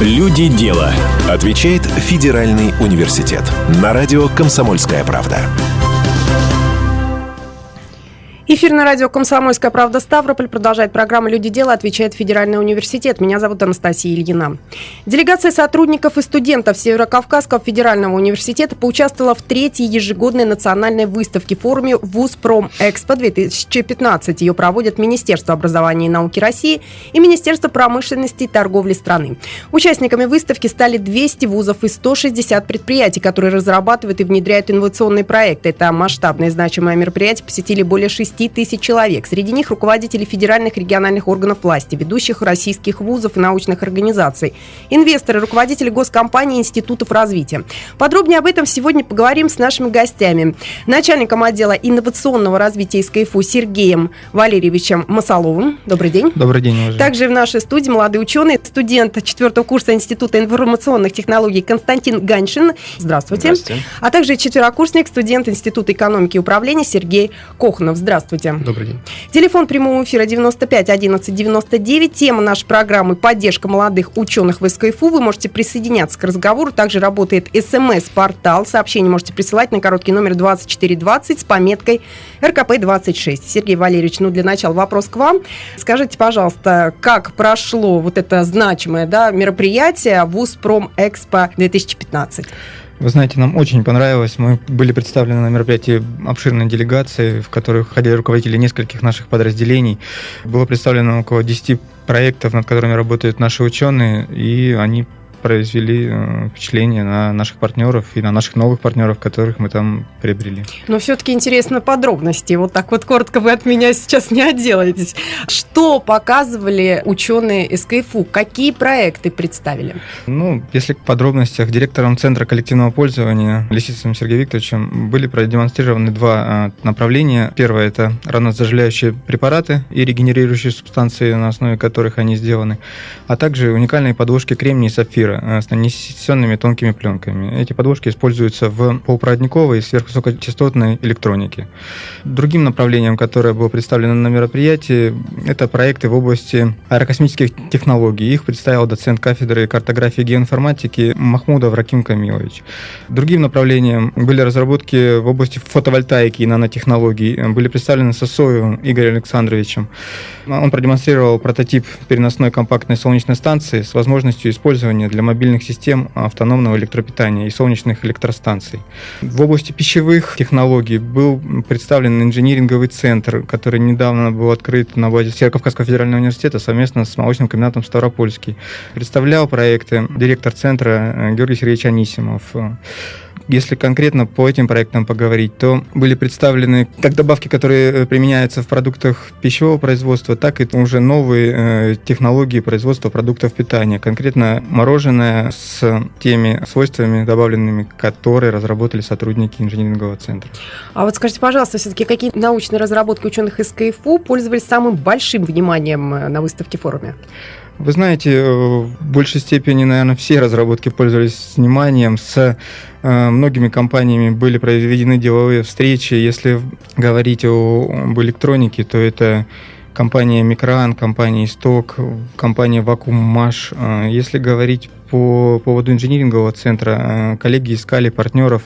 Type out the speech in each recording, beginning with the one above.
Люди дела. Отвечает Федеральный университет. На радио «Комсомольская правда». Эфир на радио «Комсомольская правда» Ставрополь продолжает программа «Люди дела», отвечает Федеральный университет. Меня зовут Анастасия Ильина. Делегация сотрудников и студентов Северокавказского федерального университета поучаствовала в третьей ежегодной национальной выставке форуме «Вузпром Экспо-2015». Ее проводят Министерство образования и науки России и Министерство промышленности и торговли страны. Участниками выставки стали 200 вузов и 160 предприятий, которые разрабатывают и внедряют инновационные проекты. Это масштабное значимое мероприятие посетили более 6 10 тысяч человек. Среди них руководители федеральных региональных органов власти, ведущих российских вузов и научных организаций, инвесторы, руководители госкомпаний и институтов развития. Подробнее об этом сегодня поговорим с нашими гостями. Начальником отдела инновационного развития СКФУ Сергеем Валерьевичем Масоловым. Добрый день. Добрый день, уважаемый. Также в нашей студии молодой ученый, студент четвертого курса Института информационных технологий Константин Ганшин. Здравствуйте. Здравствуйте. А также четверокурсник, студент Института экономики и управления Сергей Кохнов. Здравствуйте. Здравствуйте. Добрый день. Телефон прямого эфира 95 11 99. Тема нашей программы «Поддержка молодых ученых в СКФУ». Вы можете присоединяться к разговору. Также работает СМС-портал. Сообщение можете присылать на короткий номер 2420 с пометкой РКП-26. Сергей Валерьевич, ну для начала вопрос к вам. Скажите, пожалуйста, как прошло вот это значимое да, мероприятие ВУЗ Пром Экспо 2015? Вы знаете, нам очень понравилось. Мы были представлены на мероприятии обширной делегации, в которой входили руководители нескольких наших подразделений. Было представлено около 10 проектов, над которыми работают наши ученые, и они произвели э, впечатление на наших партнеров и на наших новых партнеров, которых мы там приобрели. Но все-таки интересно подробности. Вот так вот коротко вы от меня сейчас не отделаетесь. Что показывали ученые СКФУ? Какие проекты представили? Ну, если к подробностях, директором Центра коллективного пользования Лисицыным Сергеем Викторовичем были продемонстрированы два э, направления. Первое – это ранозаживляющие препараты и регенерирующие субстанции, на основе которых они сделаны, а также уникальные подложки кремния и сапфира, с нанесенными тонкими пленками. Эти подложки используются в полупроводниковой и сверхвысокочастотной электронике. Другим направлением, которое было представлено на мероприятии, это проекты в области аэрокосмических технологий. Их представил доцент кафедры картографии и геоинформатики Махмудов Раким Камилович. Другим направлением были разработки в области фотовольтаики и нанотехнологий. Были представлены Сосою Игорем Александровичем. Он продемонстрировал прототип переносной компактной солнечной станции с возможностью использования для мобильных систем автономного электропитания и солнечных электростанций. В области пищевых технологий был представлен инжиниринговый центр, который недавно был открыт на базе Северо-Кавказского федерального университета совместно с молочным комбинатом Ставропольский. Представлял проекты директор центра э, Георгий Сергеевич Анисимов. Если конкретно по этим проектам поговорить, то были представлены как добавки, которые э, применяются в продуктах пищевого производства, так и уже новые э, технологии производства продуктов питания. Конкретно мороженое с теми свойствами добавленными, которые разработали сотрудники инжинирингового центра. А вот скажите, пожалуйста, все-таки какие научные разработки ученых из КФУ пользовались самым большим вниманием э, на выставке форуме? Вы знаете, э, в большей степени, наверное, все разработки пользовались вниманием. С э, многими компаниями были проведены деловые встречи. Если говорить о, об электронике, то это компания Микроан, компания Исток, компания Вакуум Маш. Э, если говорить по поводу инжинирингового центра э, коллеги искали партнеров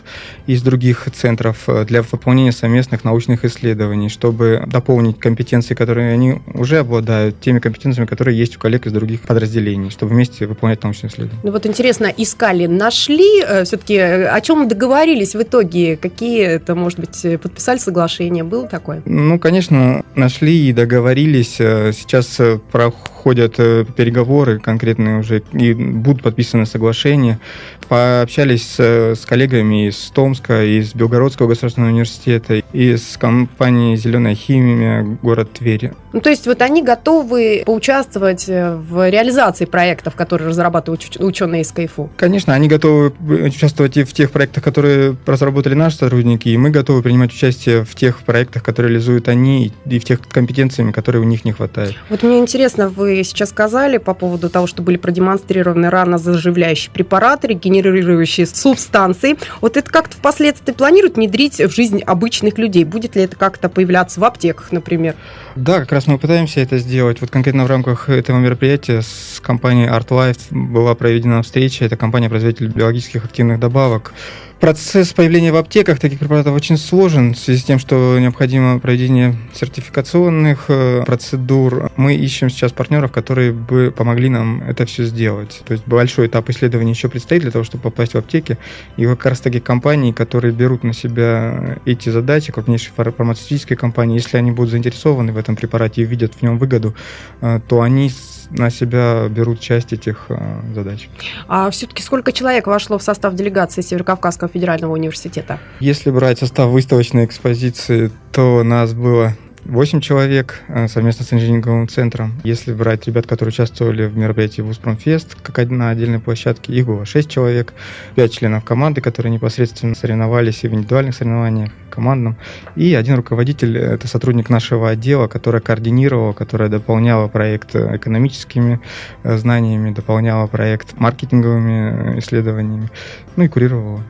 из других центров э, для выполнения совместных научных исследований, чтобы дополнить компетенции, которые они уже обладают, теми компетенциями, которые есть у коллег из других подразделений, чтобы вместе выполнять научные исследования. Ну вот интересно, искали, нашли, э, все-таки о чем договорились в итоге, какие это, может быть, подписали соглашение, было такое? Ну, конечно, нашли и договорились. Сейчас проходят переговоры конкретные уже и будут подписаны соглашения. Пообщались с, с коллегами из Томска, из Белгородского государственного университета, и с компанией «Зеленая химия», город Тверь. Ну, то есть вот они готовы поучаствовать э, в реализации проектов, которые разрабатывают ученые из КФУ? Конечно, они готовы участвовать и в тех проектах, которые разработали наши сотрудники, и мы готовы принимать участие в тех проектах, которые реализуют они, и в тех компетенциями, которые у них не хватает. Вот мне интересно, вы сейчас сказали по поводу того, что были продемонстрированы рано заживляющие препараты, регенерирующие субстанции. Вот это как-то впоследствии планируют внедрить в жизнь обычных людей? Будет ли это как-то появляться в аптеках, например? Да, как раз раз мы пытаемся это сделать. Вот конкретно в рамках этого мероприятия с компанией ArtLife была проведена встреча. Это компания-производитель биологических активных добавок. Процесс появления в аптеках таких препаратов очень сложен в связи с тем, что необходимо проведение сертификационных э, процедур. Мы ищем сейчас партнеров, которые бы помогли нам это все сделать. То есть большой этап исследования еще предстоит для того, чтобы попасть в аптеки. И как раз таки компании, которые берут на себя эти задачи, крупнейшие фармацевтические компании, если они будут заинтересованы в этом препарате и видят в нем выгоду, э, то они на себя берут часть этих э, задач. А все-таки сколько человек вошло в состав делегации Северокавказского федерального университета? Если брать состав выставочной экспозиции, то нас было 8 человек э, совместно с инжиниринговым центром. Если брать ребят, которые участвовали в мероприятии Вузпромфест, как на отдельной площадке, их было 6 человек, 5 членов команды, которые непосредственно соревновались и в индивидуальных соревнованиях, командном, и один руководитель, это сотрудник нашего отдела, которая координировала, которая дополняла проект экономическими э, знаниями, дополняла проект маркетинговыми э, исследованиями, ну и курировала.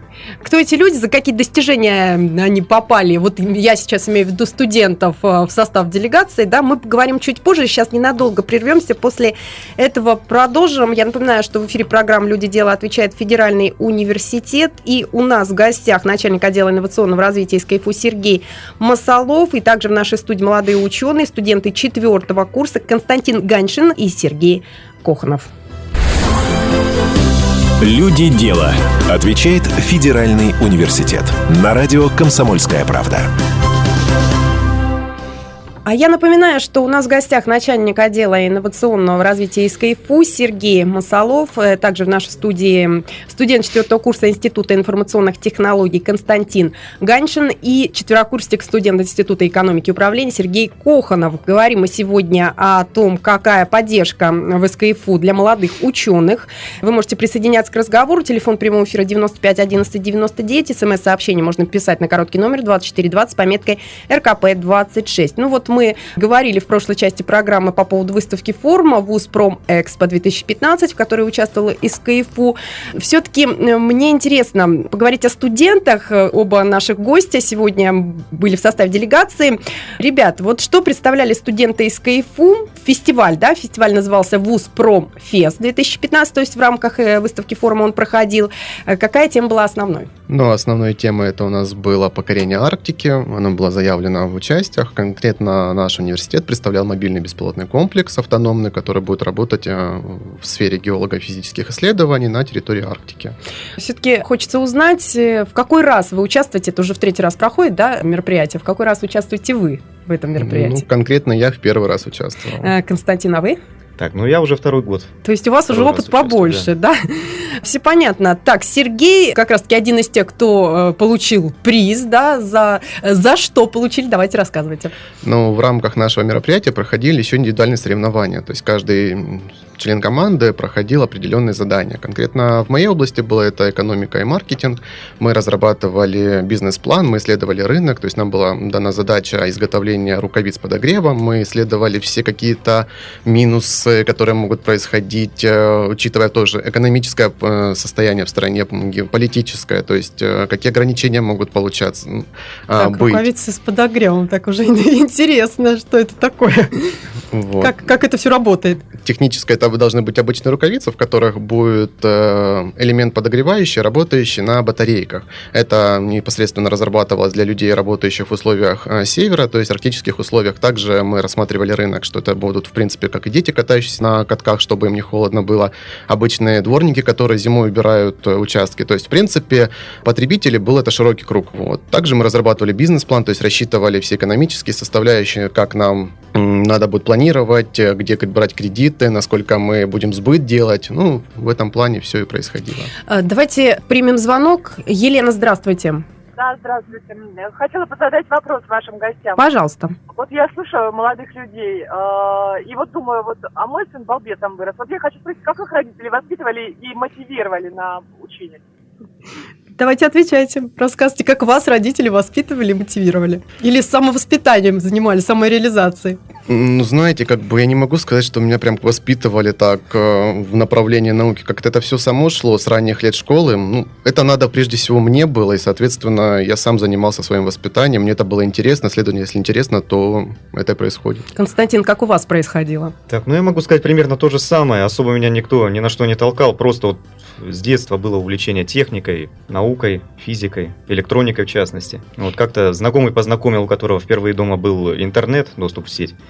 Кто эти люди, за какие достижения они попали? Вот я сейчас имею в виду студентов э, в состав делегации, да, мы поговорим чуть позже, сейчас ненадолго прервемся, после этого продолжим. Я напоминаю, что в эфире программы «Люди. Дело» отвечает Федеральный университет, и у нас в гостях начальник отдела инновационного развития КФУ Сергей Масолов, и также в нашей студии молодые ученые, студенты четвертого курса Константин Ганшин и Сергей Коханов. Люди дела. Отвечает Федеральный университет. На радио «Комсомольская правда». А я напоминаю, что у нас в гостях начальник отдела инновационного развития СКФУ Сергей Масолов, э, также в нашей студии студент четвертого курса Института информационных технологий Константин Ганшин и четверокурсник студент Института экономики и управления Сергей Коханов. Говорим мы сегодня о том, какая поддержка в СКФУ для молодых ученых. Вы можете присоединяться к разговору. Телефон прямого эфира 95 11 99. СМС-сообщение можно писать на короткий номер 2420 с пометкой РКП 26. Ну вот мы говорили в прошлой части программы по поводу выставки форума ВУЗ-Пром Экспо 2015, в которой участвовала из КФУ. Все-таки мне интересно поговорить о студентах. Оба наших гостя сегодня были в составе делегации. Ребят, вот что представляли студенты из КФУ? Фестиваль, да, фестиваль назывался ВУЗ-Пром Фест 2015, то есть в рамках э, выставки форума он проходил. Э, какая тема была основной? Ну, основной темой это у нас было покорение Арктики. Оно было заявлено в участиях. Конкретно наш университет представлял мобильный беспилотный комплекс автономный, который будет работать э, в сфере геолого-физических исследований на территории Арктики. Все-таки хочется узнать, э, в какой раз вы участвуете, это уже в третий раз проходит, да, мероприятие, в какой раз участвуете вы в этом мероприятии? Ну, конкретно я в первый раз участвовал. Э, Константин, а вы? Так, ну я уже второй год. То есть у вас уже опыт побольше, да? да? Все понятно. Так, Сергей как раз-таки один из тех, кто э, получил приз, да, за, за что получили, давайте рассказывайте. Ну, в рамках нашего мероприятия проходили еще индивидуальные соревнования. То есть каждый член команды проходил определенные задания. Конкретно в моей области было это экономика и маркетинг. Мы разрабатывали бизнес-план, мы исследовали рынок, то есть нам была дана задача изготовления рукавиц подогрева, мы исследовали все какие-то минусы, которые могут происходить, э, учитывая тоже экономическое э, состояние в стране, политическое, то есть э, какие ограничения могут получаться. Так, быть. рукавицы с подогревом, так уже интересно, что это такое. Вот. Как, как это все работает? Техническое это должны быть обычные рукавицы, в которых будет элемент подогревающий, работающий на батарейках. Это непосредственно разрабатывалось для людей, работающих в условиях севера, то есть арктических условиях. Также мы рассматривали рынок, что это будут, в принципе, как и дети, катающиеся на катках, чтобы им не холодно было. Обычные дворники, которые зимой убирают э, участки. То есть, в принципе, потребители был это широкий круг. Вот. Также мы разрабатывали бизнес-план, то есть рассчитывали все экономические составляющие, как нам надо будет планировать, где брать кредиты, насколько мы будем сбыт делать. Ну, в этом плане все и происходило. А, давайте примем звонок. Елена, здравствуйте. Да, здравствуйте. Хотела бы задать вопрос вашим гостям. Пожалуйста. Вот я слушаю молодых людей, э, и вот думаю, вот, а мой сын балбесом вырос. Вот я хочу спросить, как их родители воспитывали и мотивировали на учение? Давайте отвечайте. Рассказывайте, как вас родители воспитывали и мотивировали. Или самовоспитанием занимались, самореализацией. Ну, знаете, как бы я не могу сказать, что меня прям воспитывали так э, в направлении науки. Как-то это все само шло с ранних лет школы. Ну, это надо прежде всего мне было, и, соответственно, я сам занимался своим воспитанием. Мне это было интересно. Следовательно, если интересно, то это и происходит. Константин, как у вас происходило? Так, ну я могу сказать примерно то же самое. Особо меня никто ни на что не толкал. Просто вот с детства было увлечение техникой, наукой, физикой, электроникой в частности. Вот как-то знакомый познакомил, у которого впервые дома был интернет, доступ в сеть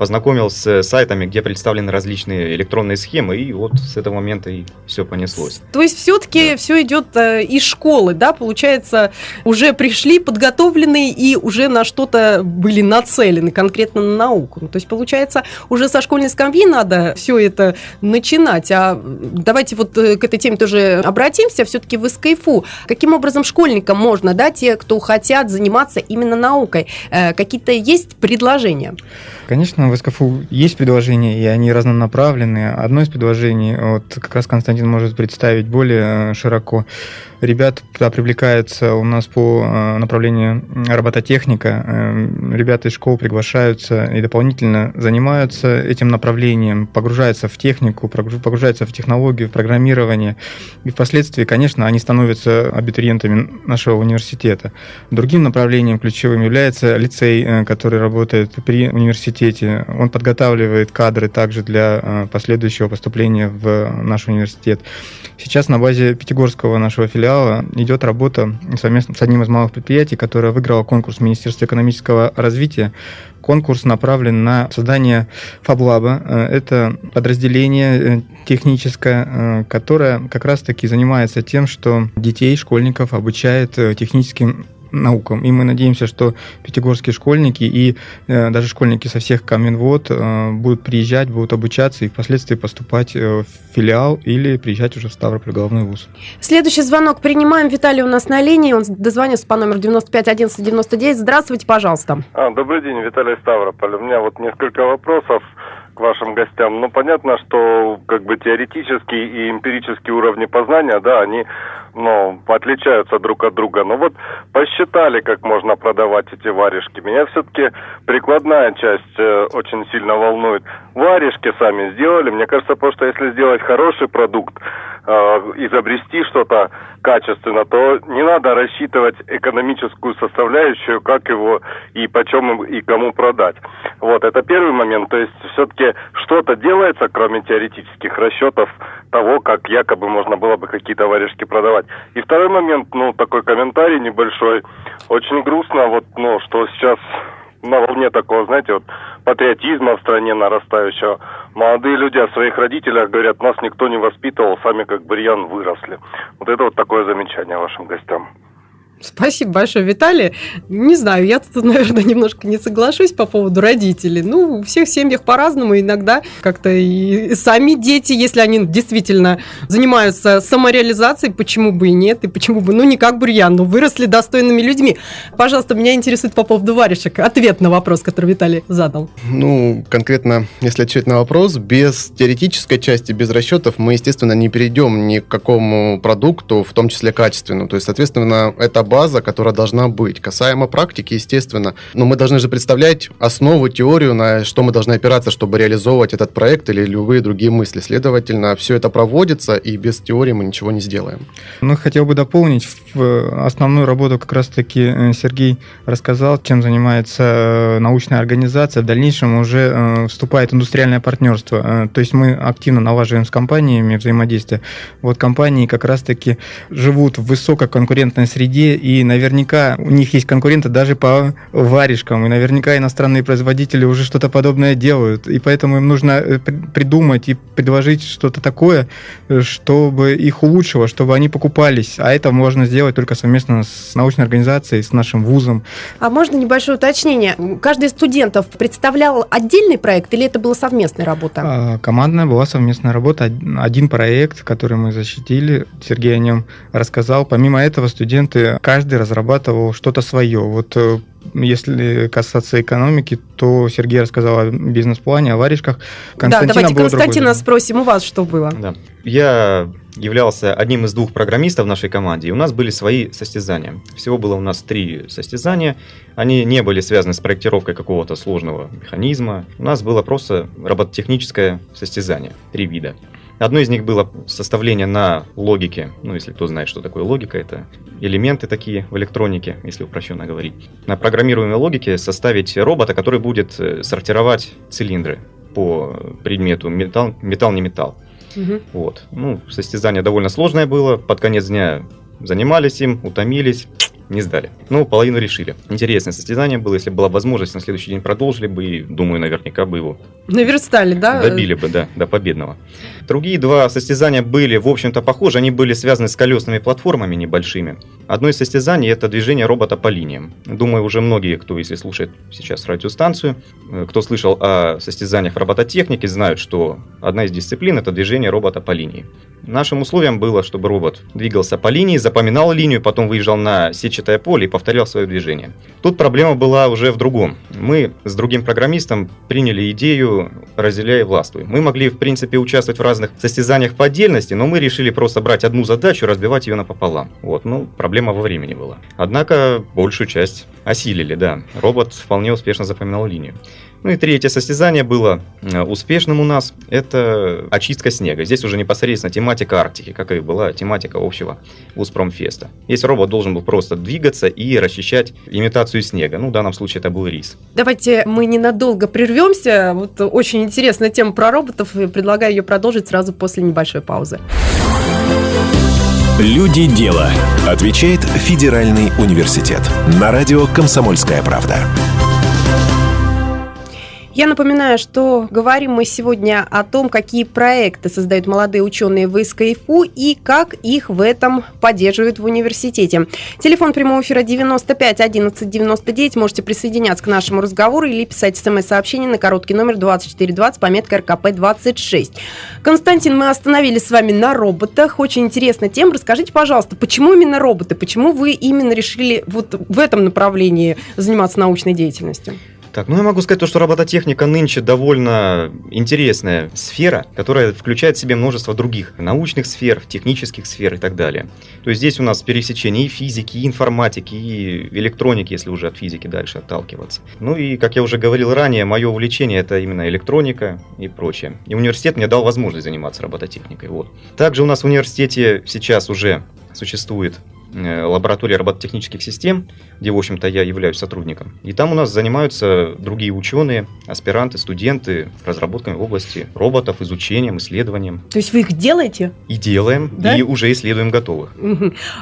познакомил с сайтами, где представлены различные электронные схемы, и вот с этого момента и все понеслось. То есть все-таки да. все идет э, из школы, да, получается, уже пришли подготовленные и уже на что-то были нацелены, конкретно на науку. Ну, то есть, получается, уже со школьной скамьи надо все это начинать. А давайте вот э, к этой теме тоже обратимся, все-таки в СКФУ. Каким образом школьникам можно, да, те, кто хотят заниматься именно наукой, э, какие-то есть предложения? Конечно, в СКФУ есть предложения, и они разнонаправленные. Одно из предложений, вот как раз Константин может представить более э, широко, ребят туда привлекаются у нас по э, направлению робототехника. Эм, ребята из школ приглашаются и дополнительно занимаются этим направлением, погружаются в технику, погружаются в технологию, в программирование. И впоследствии, конечно, они становятся абитуриентами нашего университета. Другим направлением ключевым является лицей, э, который работает при университете. Он подготавливает кадры также для э, последующего поступления в наш университет. Сейчас на базе Пятигорского нашего филиала идет работа совместно с одним из малых предприятий, которое выиграло конкурс Министерства экономического развития. Конкурс направлен на создание FabLab. Э, это подразделение э, техническое, э, которое как раз-таки занимается тем, что детей, школьников обучает техническим наукам. И мы надеемся, что пятигорские школьники и э, даже школьники со всех Каменвод э, будут приезжать, будут обучаться и впоследствии поступать э, в филиал или приезжать уже в Ставрополь головной вуз. Следующий звонок принимаем. Виталий у нас на линии. Он дозвонился по номеру 95 11 99. Здравствуйте, пожалуйста. А, добрый день, Виталий Ставрополь. У меня вот несколько вопросов к вашим гостям. Ну, понятно, что как бы теоретические и эмпирические уровни познания, да, они ну, отличаются друг от друга. Но вот посчитали, как можно продавать эти варежки. Меня все-таки прикладная часть э, очень сильно волнует. Варежки сами сделали. Мне кажется, просто если сделать хороший продукт, изобрести что-то качественно, то не надо рассчитывать экономическую составляющую, как его и почем и кому продать. Вот, это первый момент. То есть все-таки что-то делается, кроме теоретических расчетов того, как якобы можно было бы какие-то варежки продавать. И второй момент, ну, такой комментарий небольшой. Очень грустно, вот, ну, что сейчас на волне такого, знаете, вот патриотизма в стране нарастающего. Молодые люди о своих родителях говорят, нас никто не воспитывал, сами как бурьян выросли. Вот это вот такое замечание вашим гостям. Спасибо большое, Виталий. Не знаю, я тут, наверное, немножко не соглашусь по поводу родителей. Ну, у всех семьях по-разному. Иногда как-то и сами дети, если они действительно занимаются самореализацией, почему бы и нет, и почему бы, ну, не как бурьян, но выросли достойными людьми. Пожалуйста, меня интересует по поводу варежек ответ на вопрос, который Виталий задал. Ну, конкретно, если отвечать на вопрос, без теоретической части, без расчетов мы, естественно, не перейдем ни к какому продукту, в том числе качественному. То есть, соответственно, это база, которая должна быть. Касаемо практики, естественно, но мы должны же представлять основу, теорию, на что мы должны опираться, чтобы реализовывать этот проект или любые другие мысли. Следовательно, все это проводится, и без теории мы ничего не сделаем. Ну, хотел бы дополнить, в основную работу как раз-таки э, Сергей рассказал, чем занимается э, научная организация. В дальнейшем уже э, вступает индустриальное партнерство. То есть мы активно налаживаем с компаниями взаимодействие. Вот компании как раз-таки живут в высококонкурентной среде и наверняка у них есть конкуренты даже по варежкам, и наверняка иностранные производители уже что-то подобное делают, и поэтому им нужно э, придумать и предложить что-то такое, э, чтобы их улучшило, чтобы они покупались, а это можно сделать только совместно с научной организацией, с нашим вузом. А можно небольшое уточнение? Каждый из студентов представлял отдельный проект или это была совместная работа? А, командная была совместная работа, один проект, который мы защитили, Сергей о нем рассказал. Помимо этого студенты каждый разрабатывал что-то свое. Вот э, если касаться экономики, то Сергей рассказал о бизнес-плане, о варежках. да, давайте Константина спросим, у вас что было? Да. Я являлся одним из двух программистов в нашей команде, и у нас были свои состязания. Всего было у нас три состязания. Они не были связаны с проектировкой какого-то сложного механизма. У нас было просто робототехническое состязание, три вида. Одно из них было составление на логике. Ну, если кто знает, что такое логика, это элементы такие в электронике, если упрощенно говорить. На программируемой логике составить робота, который будет э, сортировать цилиндры по предмету металл, металл не металл. Угу. Вот. Ну, состязание довольно сложное было. Под конец дня занимались им, утомились не сдали. Ну, половину решили. Интересное состязание было. Если была возможность, на следующий день продолжили бы, и, думаю, наверняка бы его... Наверстали, да? Добили бы, да, до победного. Другие два состязания были, в общем-то, похожи. Они были связаны с колесными платформами небольшими. Одно из состязаний – это движение робота по линиям. Думаю, уже многие, кто, если слушает сейчас радиостанцию, э, кто слышал о состязаниях в робототехнике, знают, что одна из дисциплин – это движение робота по линии. Нашим условием было, чтобы робот двигался по линии, запоминал линию, потом выезжал на сетчатое поле и повторял свое движение. Тут проблема была уже в другом. Мы с другим программистом приняли идею «разделяй и властвуй». Мы могли, в принципе, участвовать в разных состязаниях по отдельности, но мы решили просто брать одну задачу разбивать ее напополам. Вот, ну, проблема во времени была. Однако большую часть осилили, да. Робот вполне успешно запоминал линию. Ну и третье состязание было э, успешным у нас. Это очистка снега. Здесь уже непосредственно тематика Арктики, как и была тематика общего Успромфеста. Здесь робот должен был просто двигаться и расчищать имитацию снега. Ну, в данном случае это был рис. Давайте мы ненадолго прервемся. Вот очень интересная тема про роботов. И предлагаю ее продолжить сразу после небольшой паузы. Люди дела. Отвечает Федеральный университет. На радио «Комсомольская правда». Я напоминаю, что говорим мы сегодня о том, какие проекты создают молодые ученые в СКФУ и как их в этом поддерживают в университете. Телефон прямого эфира 95 11 99. Можете присоединяться к нашему разговору или писать смс-сообщение на короткий номер 2420, пометка РКП 26. Константин, мы остановились с вами на роботах. Очень интересная тема. Расскажите, пожалуйста, почему именно роботы? Почему вы именно решили вот в этом направлении заниматься научной деятельностью? Так, ну я могу сказать то, что робототехника нынче довольно интересная сфера, которая включает в себе множество других научных сфер, технических сфер и так далее. То есть здесь у нас пересечение и физики, и информатики, и электроники, если уже от физики дальше отталкиваться. Ну и, как я уже говорил ранее, мое увлечение это именно электроника и прочее. И университет мне дал возможность заниматься робототехникой. Вот. Также у нас в университете сейчас уже существует лаборатории робототехнических систем, где, в общем-то, я являюсь сотрудником. И там у нас занимаются другие ученые, аспиранты, студенты разработками в области роботов, изучением, исследованием. То есть вы их делаете? И делаем, да? и уже исследуем готовых.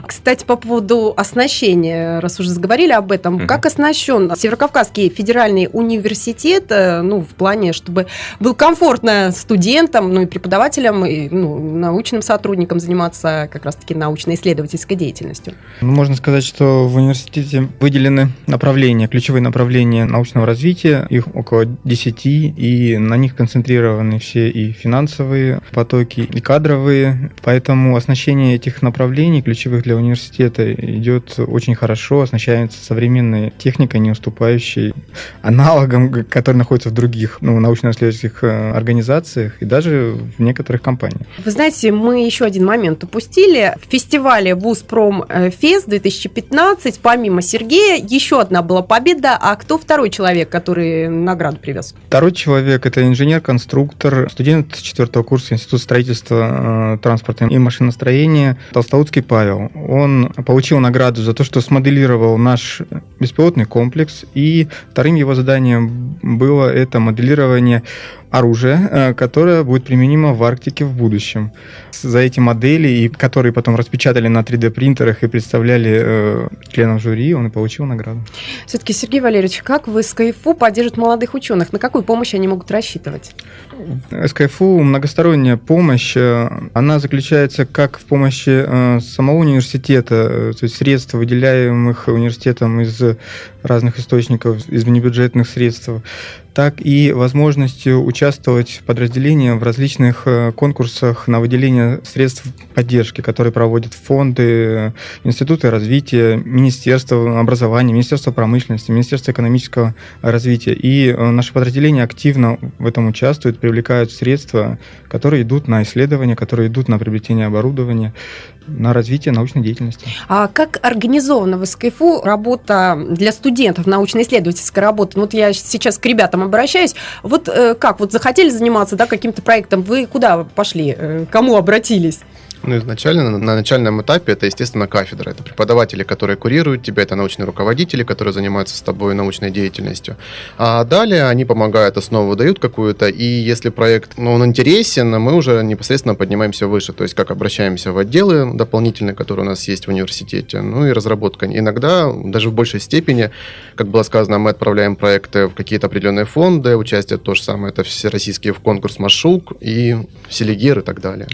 Кстати, по поводу оснащения, раз уже заговорили об этом, угу. как оснащен Северокавказский федеральный университет, э, ну, в плане, чтобы был комфортно студентам, ну, и преподавателям, и ну, научным сотрудникам заниматься как раз-таки научно-исследовательской деятельностью? Деятельностью? Ну, можно сказать, что в университете выделены направления, ключевые направления научного развития, их около 10, и на них концентрированы все и финансовые потоки, и кадровые, поэтому оснащение этих направлений, ключевых для университета, идет очень хорошо, оснащается современной техникой, не уступающей аналогам, которые находятся в других ну, научно-исследовательских э, организациях и даже в некоторых компаниях. Вы знаете, мы еще один момент упустили. В фестивале ВУЗ-Пром Э, Фест 2015. Помимо Сергея, еще одна была победа. А кто второй человек, который награду привез? Второй человек – это инженер-конструктор, студент четвертого курса Института строительства, э, транспорта и машиностроения Толстовский Павел. Он получил награду за то, что смоделировал наш беспилотный комплекс. И вторым его заданием было это моделирование оружие, э, которое будет применимо в Арктике в будущем. За эти модели, и которые потом распечатали на 3D принтерах и представляли э, членам жюри, он и получил награду. Все-таки, Сергей Валерьевич, как вы с КФУ поддерживаете молодых ученых? На какую помощь они могут рассчитывать? СКФУ многосторонняя помощь, э, она заключается как в помощи э, самого университета, э, то есть средств, выделяемых университетом из разных источников, из внебюджетных средств, так и возможностью участвовать в подразделении в различных конкурсах на выделение средств поддержки, которые проводят фонды, институты развития, Министерство образования, Министерство промышленности, Министерство экономического развития. И наше подразделение активно в этом участвует, привлекают средства, которые идут на исследования, которые идут на приобретение оборудования, на развитие научной деятельности. А как организована в СКФУ работа для студентов, научно-исследовательская работа? Ну, вот я сейчас к ребятам обращаюсь. Вот э, как, вот захотели заниматься да, каким-то проектом, вы куда пошли, э, кому обратились? Ну, изначально, на, на начальном этапе это, естественно, кафедра. Это преподаватели, которые курируют тебя, это научные руководители, которые занимаются с тобой научной деятельностью. А далее они помогают, основу дают какую-то, и если проект, ну, он интересен, мы уже непосредственно поднимаемся выше, то есть как обращаемся в отделы дополнительные, которые у нас есть в университете, ну и разработка. Иногда, даже в большей степени, как было сказано, мы отправляем проекты в какие-то определенные фонды, участие то же самое, это всероссийские в конкурс Машук и Селигер и так далее.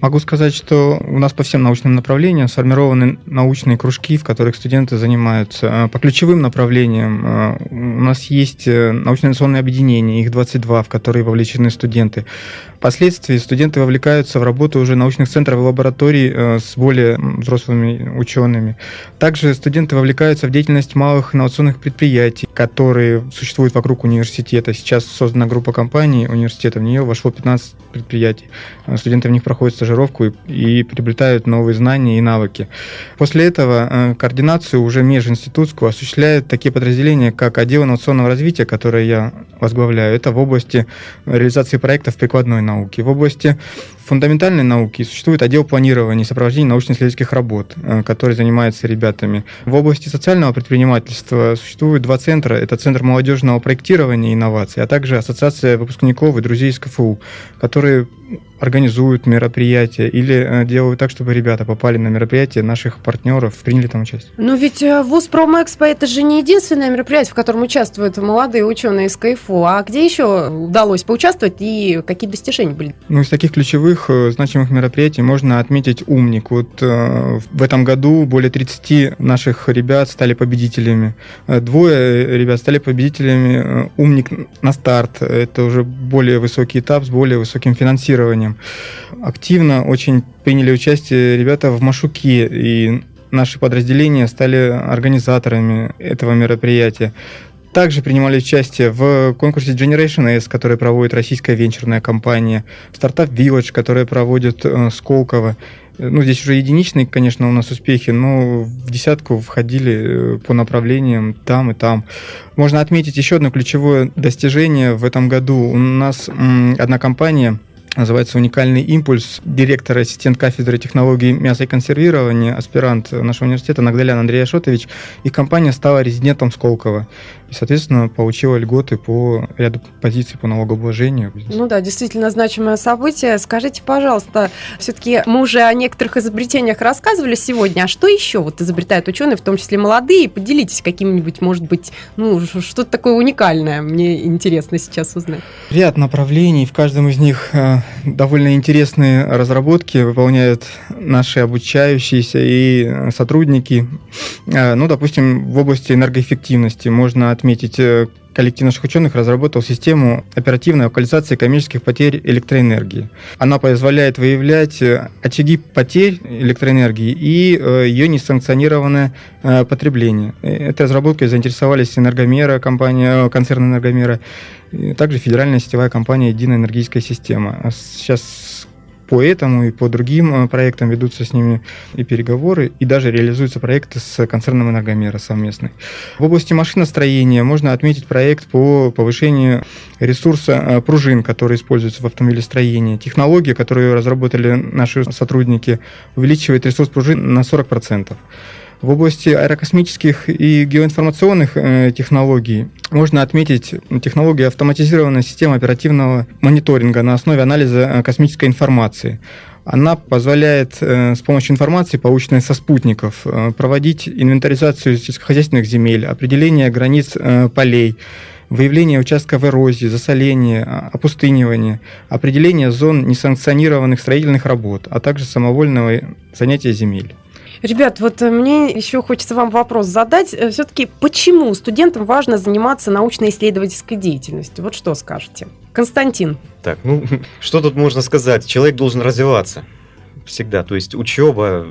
Могу сказать, сказать, что у нас по всем научным направлениям сформированы научные кружки, в которых студенты занимаются. А, по ключевым направлениям а, у нас есть э, научно-инновационные объединения, их 22, в которые вовлечены студенты. Впоследствии студенты вовлекаются в работу уже научных центров и лабораторий э, с более взрослыми учеными. Также студенты вовлекаются в деятельность малых инновационных предприятий, которые существуют вокруг университета. Сейчас создана группа компаний университета, в нее вошло 15 предприятий. Э, студенты в них проходят стажировку и и приобретают новые знания и навыки. После этого э, координацию уже межинститутскую осуществляют такие подразделения, как отдел инновационного развития, которое я возглавляю. Это в области реализации проектов прикладной науки. В области фундаментальной науки существует отдел планирования и сопровождения научно-исследовательских работ, э, который занимается ребятами. В области социального предпринимательства существует два центра. Это Центр молодежного проектирования и инноваций, а также Ассоциация выпускников и друзей из КФУ, которые организуют мероприятия или э, делают так, чтобы ребята попали на мероприятие наших партнеров, приняли там участие. Но ведь э, ВУЗ Промэкспо это же не единственное мероприятие, в котором участвуют молодые ученые из КФУ. А где еще удалось поучаствовать и какие достижения были? Ну, из таких ключевых э, значимых мероприятий можно отметить «Умник». Вот в этом году более 30 наших ребят стали победителями. Двое ребят стали победителями «Умник на старт». Это уже более высокий этап с более высоким финансированием. Активно очень приняли участие ребята в Машуке, и наши подразделения стали организаторами этого мероприятия. Также принимали участие в конкурсе Generation S, который проводит российская венчурная компания, Startup Village, который проводит э, Сколково. Ну, здесь уже единичные, конечно, у нас успехи, но в десятку входили э, по направлениям там и там. Можно отметить еще одно ключевое достижение в этом году. У нас одна компания называется «Уникальный импульс». Директор, ассистент кафедры технологий мяса и консервирования, аспирант нашего университета Нагдалян Андрей Ашотович. Их компания стала резидентом Сколково и, соответственно, получила льготы по ряду позиций по налогообложению. Ну да, действительно значимое событие. Скажите, пожалуйста, все-таки мы уже о некоторых изобретениях рассказывали сегодня, а что еще вот изобретают ученые, в том числе молодые? Поделитесь каким-нибудь, может быть, ну, что-то такое уникальное. Мне интересно сейчас узнать. Ряд направлений, в каждом из них э, довольно интересные разработки выполняют наши обучающиеся и сотрудники. Э, ну, допустим, в области энергоэффективности можно отметить э, коллектив наших ученых разработал систему оперативной локализации коммерческих потерь электроэнергии. Она позволяет выявлять очаги потерь электроэнергии и ее несанкционированное потребление. Этой разработкой заинтересовались энергомера, компания, концерн энергомера, также федеральная сетевая компания «Единая энергетическая система». А сейчас по этому и по другим э, проектам ведутся с ними и переговоры, и даже реализуются проекты с концерном «Энергомера» совместный. В области машиностроения можно отметить проект по повышению ресурса э, пружин, которые используются в автомобилестроении. Технология, которую разработали наши сотрудники, увеличивает ресурс пружин на 40%. В области аэрокосмических и геоинформационных э, технологий можно отметить технологию автоматизированной системы оперативного мониторинга на основе анализа э, космической информации. Она позволяет э, с помощью информации, полученной со спутников, э, проводить инвентаризацию сельскохозяйственных земель, определение границ полей, выявление участков эрозии, засоления, а, опустынивания, определение зон несанкционированных строительных работ, а также самовольного занятия земель. Ребят, вот э, мне еще хочется вам вопрос задать. Э, Все-таки почему студентам важно заниматься научно-исследовательской деятельностью? Вот что скажете? Константин. Так, ну, что тут можно сказать? Человек должен развиваться всегда. То есть учеба,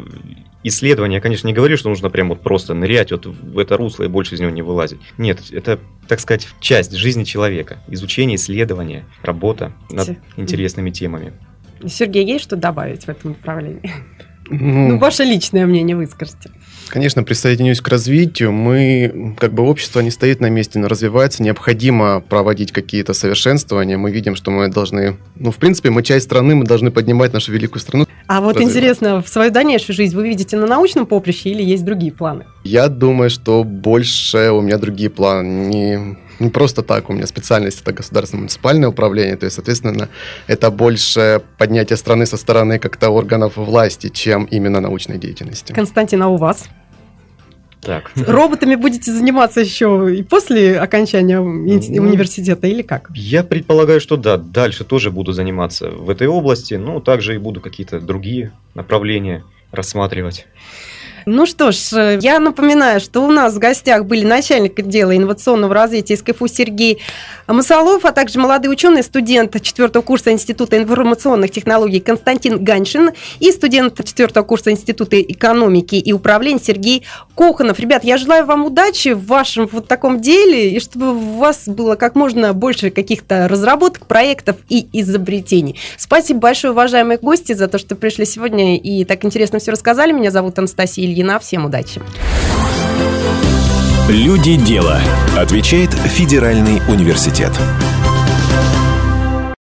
исследования, я, конечно, не говорю, что нужно прям вот просто нырять вот в это русло и больше из него не вылазить. Нет, это, так сказать, часть жизни человека. Изучение, исследование, работа над Те- интересными темами. Сергей, есть что добавить в этом направлении? Ну, Ну, ваше личное мнение выскажите. Конечно, присоединюсь к развитию. Мы, как бы общество не стоит на месте, но развивается. Необходимо проводить какие-то совершенствования. Мы видим, что мы должны... Ну, в принципе, мы часть страны, мы должны поднимать нашу великую страну. А вот интересно, в свою дальнейшую жизнь вы видите на научном поприще или есть другие планы? Я думаю, что больше у меня другие планы. Не, не просто так, у меня специальность это государственное муниципальное управление, то есть, соответственно, это больше поднятие страны со стороны как-то органов власти, чем именно научной деятельности. Константин, а у вас? Так, Роботами будете заниматься еще и после окончания ин- Ну, университета или как? я предполагаю, что да, дальше тоже буду заниматься в этой области, но также и буду какие-то другие направления рассматривать. Ну что ж, э, я напоминаю, что у нас в гостях были начальник отдела инновационного развития СКФУ Сергей Масолов, а также молодой ученый, студент четвертого курса Института информационных технологий Константин Ганшин и студент четвертого курса Института экономики и управления Сергей Коханов. Ребят, я желаю вам удачи в вашем вот таком деле, и чтобы у вас было как можно больше каких-то разработок, проектов и изобретений. Спасибо большое, уважаемые гости, за то, что пришли сегодня и так интересно все рассказали. Меня зовут Анастасия Ильина. Всем удачи. Люди дела. Отвечает Федеральный университет.